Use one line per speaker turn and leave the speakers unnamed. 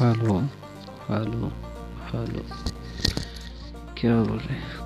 hello hello hello क्या बोल रहे हैं